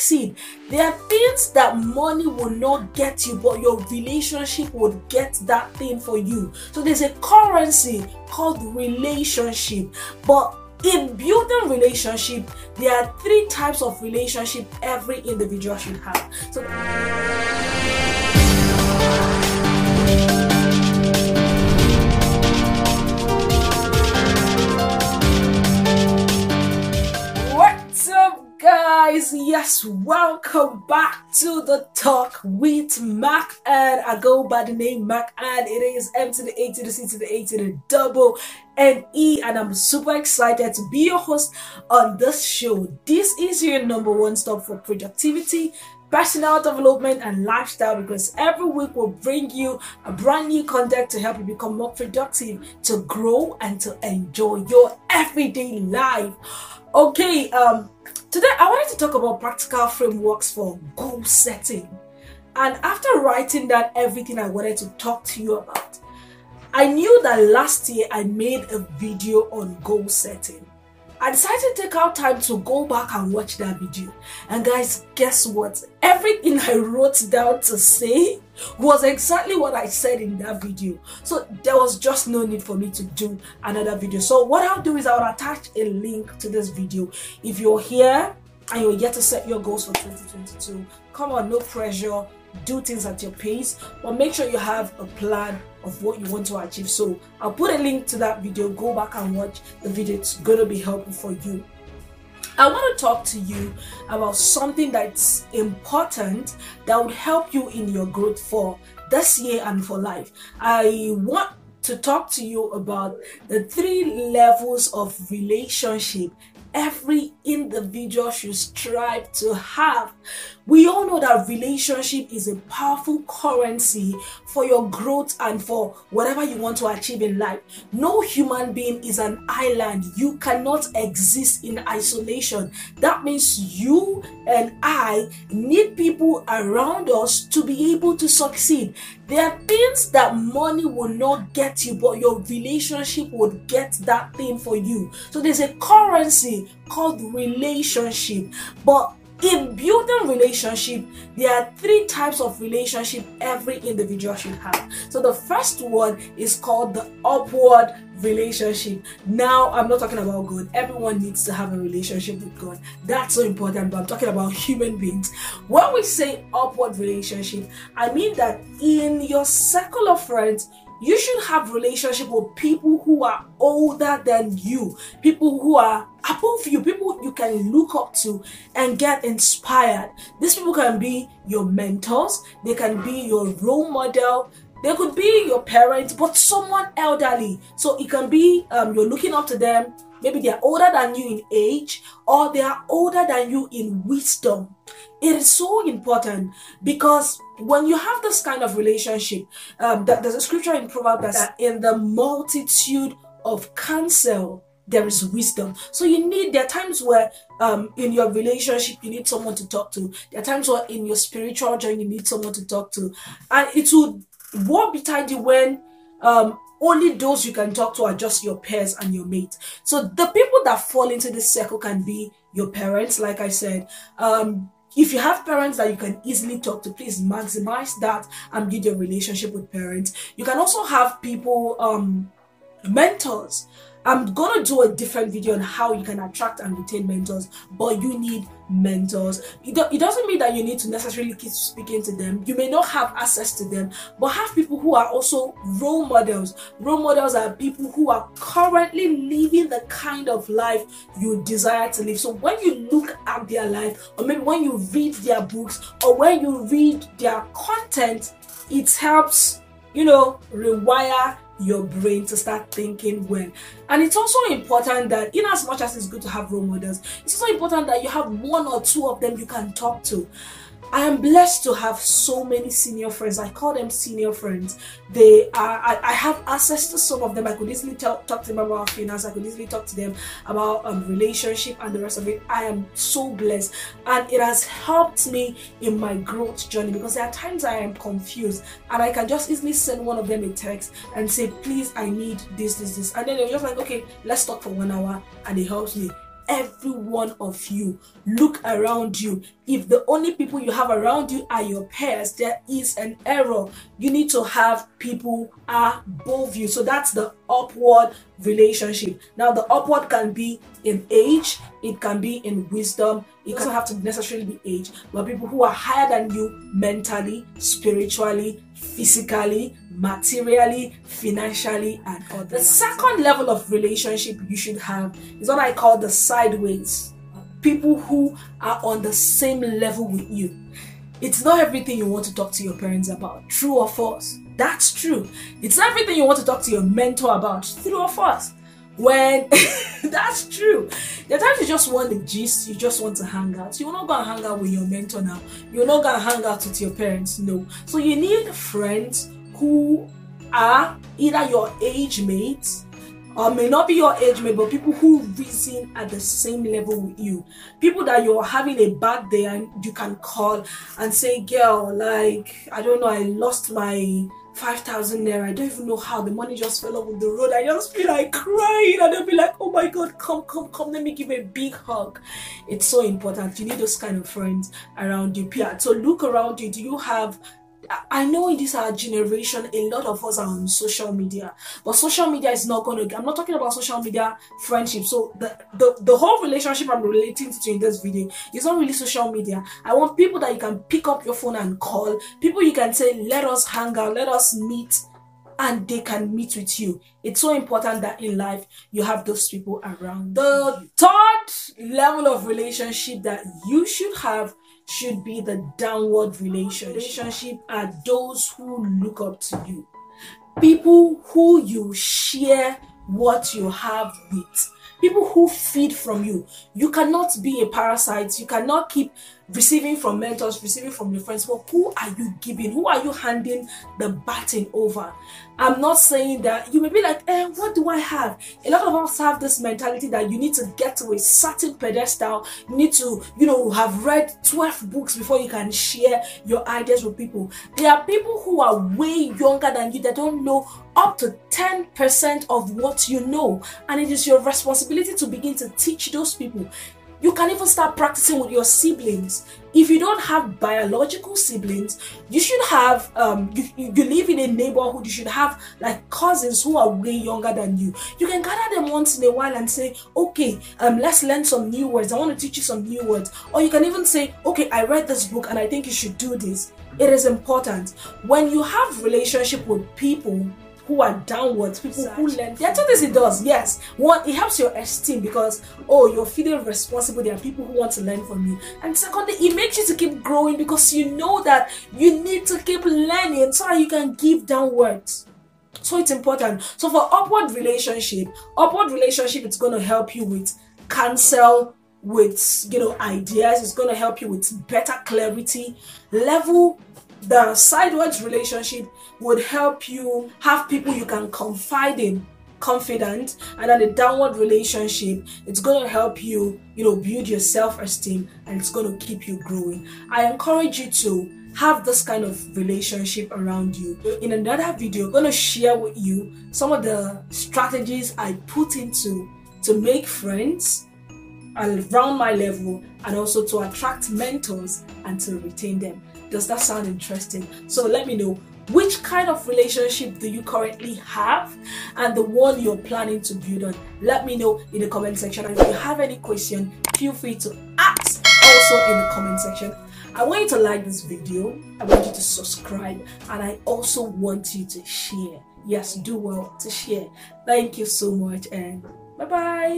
succeed. There are things that money will not get you, but your relationship would get that thing for you. So there's a currency called relationship. But in building relationship, there are three types of relationship every individual should have. So yes welcome back to the talk with mac and i go by the name mac and it is m to the a to the c to the a to the double and e and i'm super excited to be your host on this show. This is your number one stop for productivity personal development and lifestyle because every week will bring you a brand new content to help you become more productive to grow and to enjoy your everyday life okay um Today, I wanted to talk about practical frameworks for goal setting. And after writing down everything I wanted to talk to you about, I knew that last year I made a video on goal setting. I decided to take out time to go back and watch that video. And guys, guess what? Everything I wrote down to say was exactly what I said in that video. So there was just no need for me to do another video. So what I'll do is I'll attach a link to this video. If you're here and you're yet to set your goals for 2022, come on, no pressure do things at your pace but make sure you have a plan of what you want to achieve. So i'll put a link to that video. Go back and watch the video. It's to be helpful for you. I want to talk to you about something that's important that would help you in your growth for this year and for life. I want to talk to you about the three levels of relationship every individual should strive to have. We all know that relationship is a powerful currency for your growth and for whatever you want to achieve in life. No human being is an island. You cannot exist in isolation. That means you and I need people around us to be able to succeed. There are things that money will not get you, but your relationship would get that thing for you. So there's a currency called relationship. But in building relationship. There are three types of relationship every individual should have. So the first one is called the upward relationship. Now i'm not talking about god. Everyone needs to have a relationship with god. That's so important but i'm talking about human beings. When we say upward relationship i mean that in your circle of friends you should have relationship with people who are older than you people who are above you people you can look up to and get inspired. These people can be your mentors they can be your role model they could be your parents but someone elderly. So it can be um, you're looking up to them maybe they're older than you in age or they are older than you in wisdom. It is so important because when you have this kind of relationship um, there's a scripture in proverbs that in the multitude of counsel there is wisdom. So you need there are times where um, in your relationship you need someone to talk to. There are times where in your spiritual journey you need someone to talk to. And it would won't be tidy when um, only those you can talk to are just your peers and your mate. So the people that fall into this circle can be your parents, like I said. Um, if you have parents that you can easily talk to, please maximize that and build your relationship with parents. You can also have people, um, mentors I'm gonna do a different video on how you can attract and retain mentors, but you need mentors. It, do, it doesn't mean that you need to necessarily keep speaking to them. You may not have access to them, but have people who are also role models. Role models are people who are currently living the kind of life you desire to live. So when you look at their life, or maybe when you read their books, or when you read their content, it helps, you know, rewire your brain to start thinking well. And it's also important that, in as much as it's good to have role models, it's also important that you have one or two of them you can talk to. I am blessed to have so many senior friends. I call them senior friends. They are, I, I have access to some of them. I could easily talk, talk to them about finance. I could easily talk to them about um, relationship and the rest of it. I am so blessed. And it has helped me in my growth journey because there are times I am confused and I can just easily send one of them a text and say, please, I need this, this, this. And then they're just like, okay, let's talk for one hour. And it helps me every one of you. Look around you. If the only people you have around you are your peers, there is an error. You need to have people above you. So that's the upward relationship. Now, the upward can be in age, it can be in wisdom, it doesn't have to necessarily be age, but people who are higher than you mentally, spiritually, physically, materially, financially, and. The second level of relationship you should have is what I call the sideways. People who are on the same level with you. It's not everything you want to talk to your parents about, true or false. That's true. It's everything you want to talk to your mentor about, true or false. When that's true, there are times you just want the gist, you just want to hang out. You're not gonna hang out with your mentor now. You're not gonna hang out with your parents, no. So you need friends who are either your age mates or may not be your age mate, but people who reason at the same level with you. People that you're having a bad day and you can call and say, girl, like, I don't know, I lost my 5,000 naira. I don't even know how the money just fell off the road. I just feel like crying and they'll be like, oh my God, come, come, come. Let me give a big hug. It's so important. You need those kind of friends around you. So look around you. Do you have I know in this our generation, a lot of us are on social media, but social media is not going to. I'm not talking about social media friendship. So the, the the whole relationship I'm relating to in this video is not really social media. I want people that you can pick up your phone and call. People you can say, let us hang out, let us meet, and they can meet with you. It's so important that in life you have those people around. The third level of relationship that you should have should be the downward relationship. Relationship are those who look up to you. People who you share what you have with. People who feed from you. You cannot be a parasite. You cannot keep receiving from mentors, receiving from your friends. But who are you giving? Who are you handing the baton over? I'm not saying that you may be like, eh, what do I have? A lot of us have this mentality that you need to get to a certain pedestal. You need to, you know, have read 12 books before you can share your ideas with people. There are people who are way younger than you that don't know up to 10% of what you know. And it is your responsibility to begin to teach those people. You can even start practicing with your siblings. If you don't have biological siblings, you should have, um, you, you live in a neighborhood, you should have like cousins who are way younger than you. You can gather them once in a while and say, okay, um, let's learn some new words. I want to teach you some new words. Or you can even say, okay, I read this book and I think you should do this. It is important. When you have relationship with people, who are downwards, people exactly. who learn. There are two things it does. Yes, one, it helps your esteem because oh, you're feeling responsible. There are people who want to learn from you, and secondly, it makes you to keep growing because you know that you need to keep learning so that you can give downwards. So it's important. So for upward relationship, upward relationship, it's going to help you with cancel with you know ideas it's going to help you with better clarity level the sideways relationship would help you have people you can confide in confident and then the downward relationship it's going to help you you know build your self-esteem and it's going to keep you growing. I encourage you to have this kind of relationship around you. In another video i'm going to share with you some of the strategies i put into to make friends around my level and also to attract mentors and to retain them does that sound interesting? So let me know which kind of relationship do you currently have and the one you're planning to build on. Let me know in the comment section. And if you have any question, feel free to ask also in the comment section. I want you to like this video. I want you to subscribe and I also want you to share. Yes, do well to share. Thank you so much and bye bye.